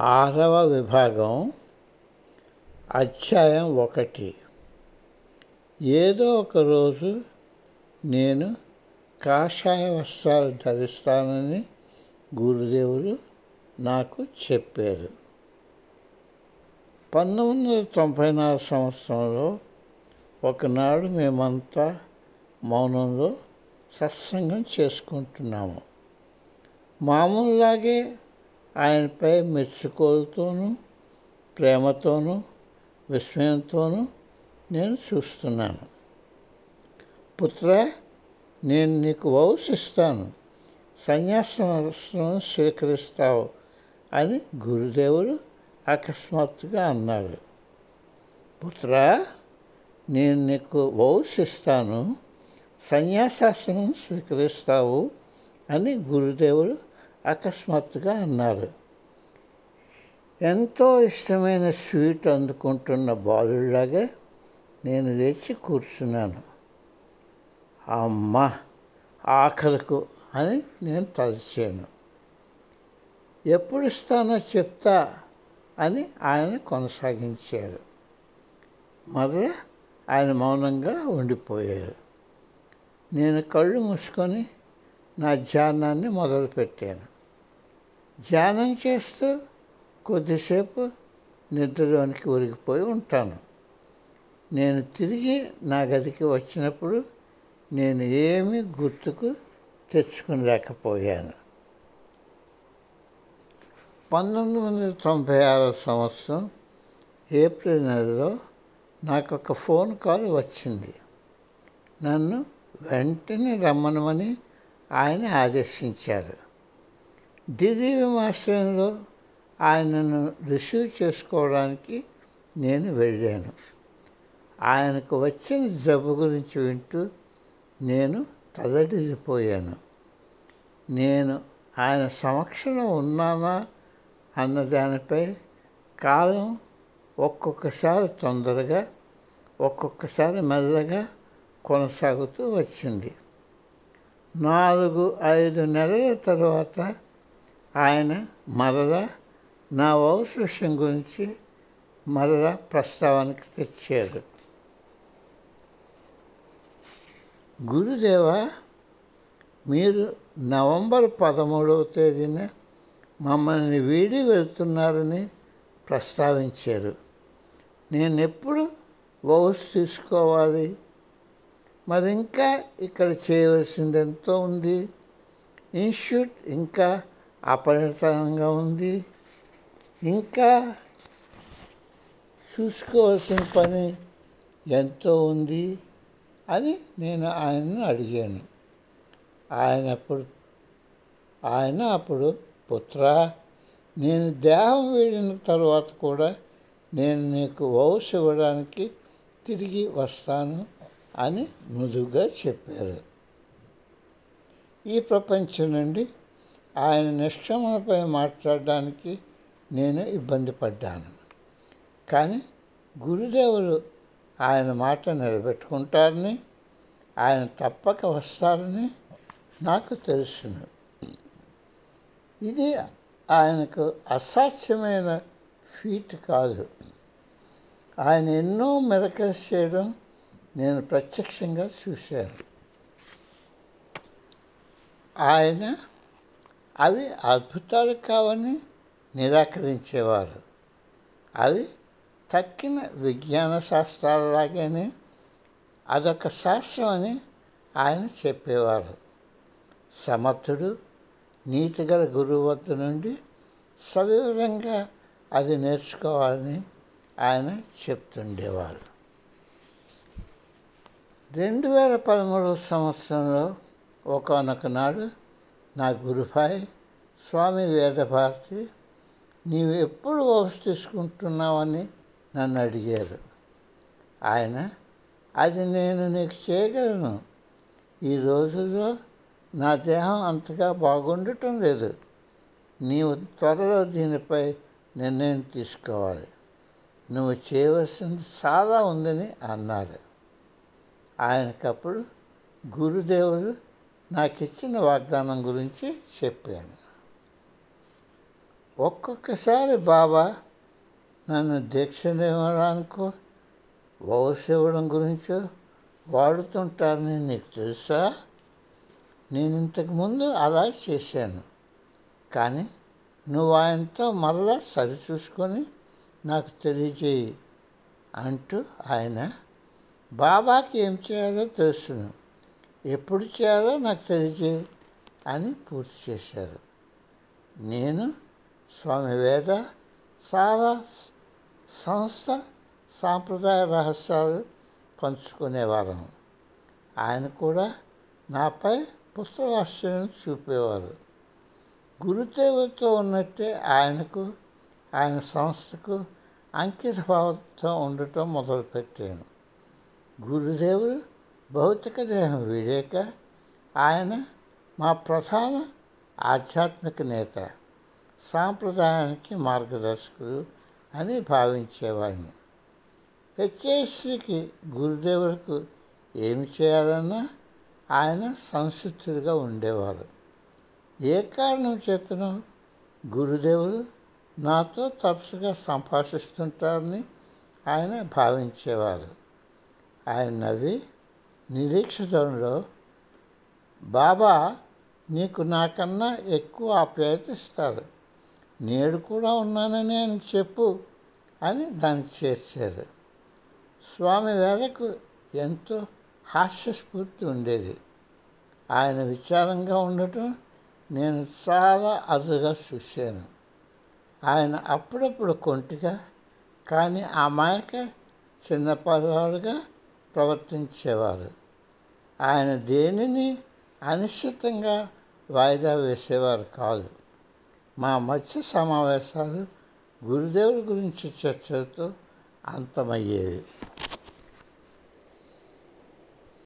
ఆరవ విభాగం అధ్యాయం ఒకటి. ఏదో ఒకరోజు నేను కాషాయ వస్త్రాలు ధరిస్తానని గురుదేవులు నాకు చెప్పారు. పంతొమ్మిది వందల తొంభై నాలుగు సంవత్సరంలో ఒకనాడు మేమంతా మౌనంలో సత్సంగం చేసుకుంటున్నాము. మామూలులాగే ఆయనపై మెచ్చుకోలతోనూ ప్రేమతోనూ విస్మయంతోనూ నేను చూస్తున్నాను. పుత్ర నేను నీకు వౌసిస్తాను. సన్యాసం స్వీకరిస్తావు అని గురుదేవుడు అకస్మాత్తుగా అన్నాడు. పుత్ర నేను నీకు వౌసిస్తాను. సన్యాసాసనం స్వీకరిస్తావు అని గురుదేవుడు అకస్మాత్తుగా అన్నారు. ఎంతో ఇష్టమైన స్వీట్ అందుకుంటున్న బాలుడిలాగా నేను లేచి కూర్చున్నాను. అమ్మ ఆఖరకు అని నేను తలచాను. ఎప్పుడు ఇస్తానో చెప్తా అని ఆయన కొనసాగించారు. మరలా ఆయన మౌనంగా ఉండిపోయారు. నేను కళ్ళు మూసుకొని నా ధ్యానాన్ని మొదలుపెట్టాను. ధ్యానం చేస్తూ కొద్దిసేపు నిద్రలోనికి ఉరిగిపోయి ఉంటాను. నేను తిరిగి నా గదికి వచ్చినప్పుడు నేను ఏమీ గుర్తుకు తెచ్చుకోలేకపోయాను. పంతొమ్మిది వందల తొంభై ఆరో సంవత్సరం ఏప్రిల్ నెలలో నాకు ఒక ఫోన్ కాల్ వచ్చింది. నన్ను వెంటనే రమ్మనమని ఆయన ఆదేశించారు. ఢిల్లీ మాస్టర్లో ఆయనను రిసీవ్ చేసుకోవడానికి నేను వెళ్ళాను. ఆయనకు వచ్చిన జబ్బు గురించి వింటూ నేను తలడిల్లిపోయాను నేను ఆయన సమక్షంలో ఉన్నానా అన్న దానిపై కాలం ఒక్కొక్కసారి తొందరగా ఒక్కొక్కసారి మెల్లగా కొనసాగుతూ వచ్చింది. నాలుగు ఐదు నెలల తర్వాత ఆయన మరలా నా వౌస్ విషయం గురించి మరలా ప్రస్తావనకు తెచ్చాడు. గురుదేవ మీరు నవంబర్ పదమూడవ తేదీన మమ్మల్ని వీడి వెళ్తున్నారని ప్రస్తావించారు. నేను ఎప్పుడు వౌస్ తీసుకోవాలి? మరి ఇంకా ఇక్కడ చేయవలసింది ఎంతో ఉంది. ఇన్స్టిట్యూట్ ఇంకా అపరితనంగా ఉంది. ఇంకా చూసుకోవాల్సిన పని ఎంతో ఉంది అని నేను ఆయనను అడిగాను. ఆయన అప్పుడు ఆయన అప్పుడు పుత్ర నేను దేహం వేడిన తర్వాత కూడా నేను నీకు వౌస్ ఇవ్వడానికి తిరిగి వస్తాను అని మృదుగా చెప్పారు. ఈ ప్రపంచం నుండి ఆయన నిష్క్రమణపై మాట్లాడడానికి నేను ఇబ్బంది పడ్డాను. కానీ గురుదేవులు ఆయన మాట నిలబెట్టుకుంటారని ఆయన తప్పక వస్తారని నాకు తెలుసును. ఇది ఆయనకు అసాధ్యమైన ఫీట్ కాదు. ఆయన ఎన్నో మిరకల్స్ చేయడం నేను ప్రత్యక్షంగా చూశాను. ఆయన అవి అద్భుతాలు కావని నిరాకరించేవారు. అవి తక్కిన విజ్ఞాన శాస్త్రాలలాగానే అదొక శాస్త్రం అని ఆయన చెప్పేవారు. సమర్థుడు నీతిగల గురువు వద్ద నుండి సవివరంగా అది నేర్చుకోవాలని ఆయన చెప్తుండేవారు. రెండు వేల పదమూడవ సంవత్సరంలో ఒకనొక నాడు నా గురుభాయ్ స్వామి వేదభారతి నీవు ఎప్పుడు ఓప్స్ తీసుకుంటున్నావని నన్ను అడిగారు. ఆయన అది నేను నీకు చేయగలను. ఈ రోజుల్లో నా దేహం అంతగా బాగుండటం లేదు. నీవు త్వరలో దీనిపై నిర్ణయం తీసుకోవాలి. నువ్వు చేయవలసింది చాలా ఉందని అన్నారు. ఆయనకప్పుడు గురుదేవుడు నాకు ఇచ్చిన వాగ్దానం గురించి చెప్పాను. ఒక్కొక్కసారి బాబా నన్ను దీక్షనివ్వడానికో వయసు ఇవ్వడం గురించో వాడుతుంటారని నీకు తెలుసా? నేను ఇంతకుముందు అలా చేశాను. కానీ నువ్వు ఆయనతో మరలా సరిచూసుకొని నాకు తెలియజేయి అంటూ ఆయన బాబాకి ఏం చేయాలో తెలుసును. ఎప్పుడు చేయాలో నాకు తెలియజేయి అని పూర్తి చేశారు. నేను స్వామి వేద చాలా సంస్థ సాంప్రదాయ రహస్యాలు పంచుకునేవారం. ఆయన కూడా నాపై పుత్రవాస్యం చూపేవారు. గురుదేవుతో ఉన్నట్టే ఆయనకు ఆయన సంస్థకు అంకిత భావంతో ఉండటం మొదలుపెట్టాను. గురుదేవుడు భౌతిక దేహం వీడాక ఆయన మా ప్రధాన ఆధ్యాత్మిక నేత సాంప్రదాయానికి మార్గదర్శకుడు అని భావించేవాడిని. హెచ్ఏఎస్సికి గురుదేవులకు ఏమి చేయాలన్నా ఆయన సంసిద్ధుడిగా ఉండేవారు ఏ కారణం చేతను గురుదేవుడు నాతో తరచుగా సంభాషిస్తుంటారని ఆయన భావించేవారు. ఆయన నవ్వి నిరీక్షణలో బాబా నీకు నాకన్నా ఎక్కువ ఆప్యాయత ఇస్తాడు. నేడు కూడా ఉన్నానని అని చెప్పు అని దాన్ని చేర్చారు. స్వామి వేదకు ఎంతో హాస్యస్ఫూర్తి ఉండేది. ఆయన విచారంగా ఉండటం నేను చాలా అరుదుగా చూశాను. ఆయన అప్పుడప్పుడు కొంటిగా కానీ ఆ మాయక చిన్న చిన్నపిల్లవాడుగా ప్రవర్తించేవారు. ఆయన దేనిని అనిశ్చితంగా వాయిదా వేసేవారు కాదు. మా మధ్య సమావేశాలు గురుదేవుడి గురించి చర్చలతో అంతమయ్యేవి.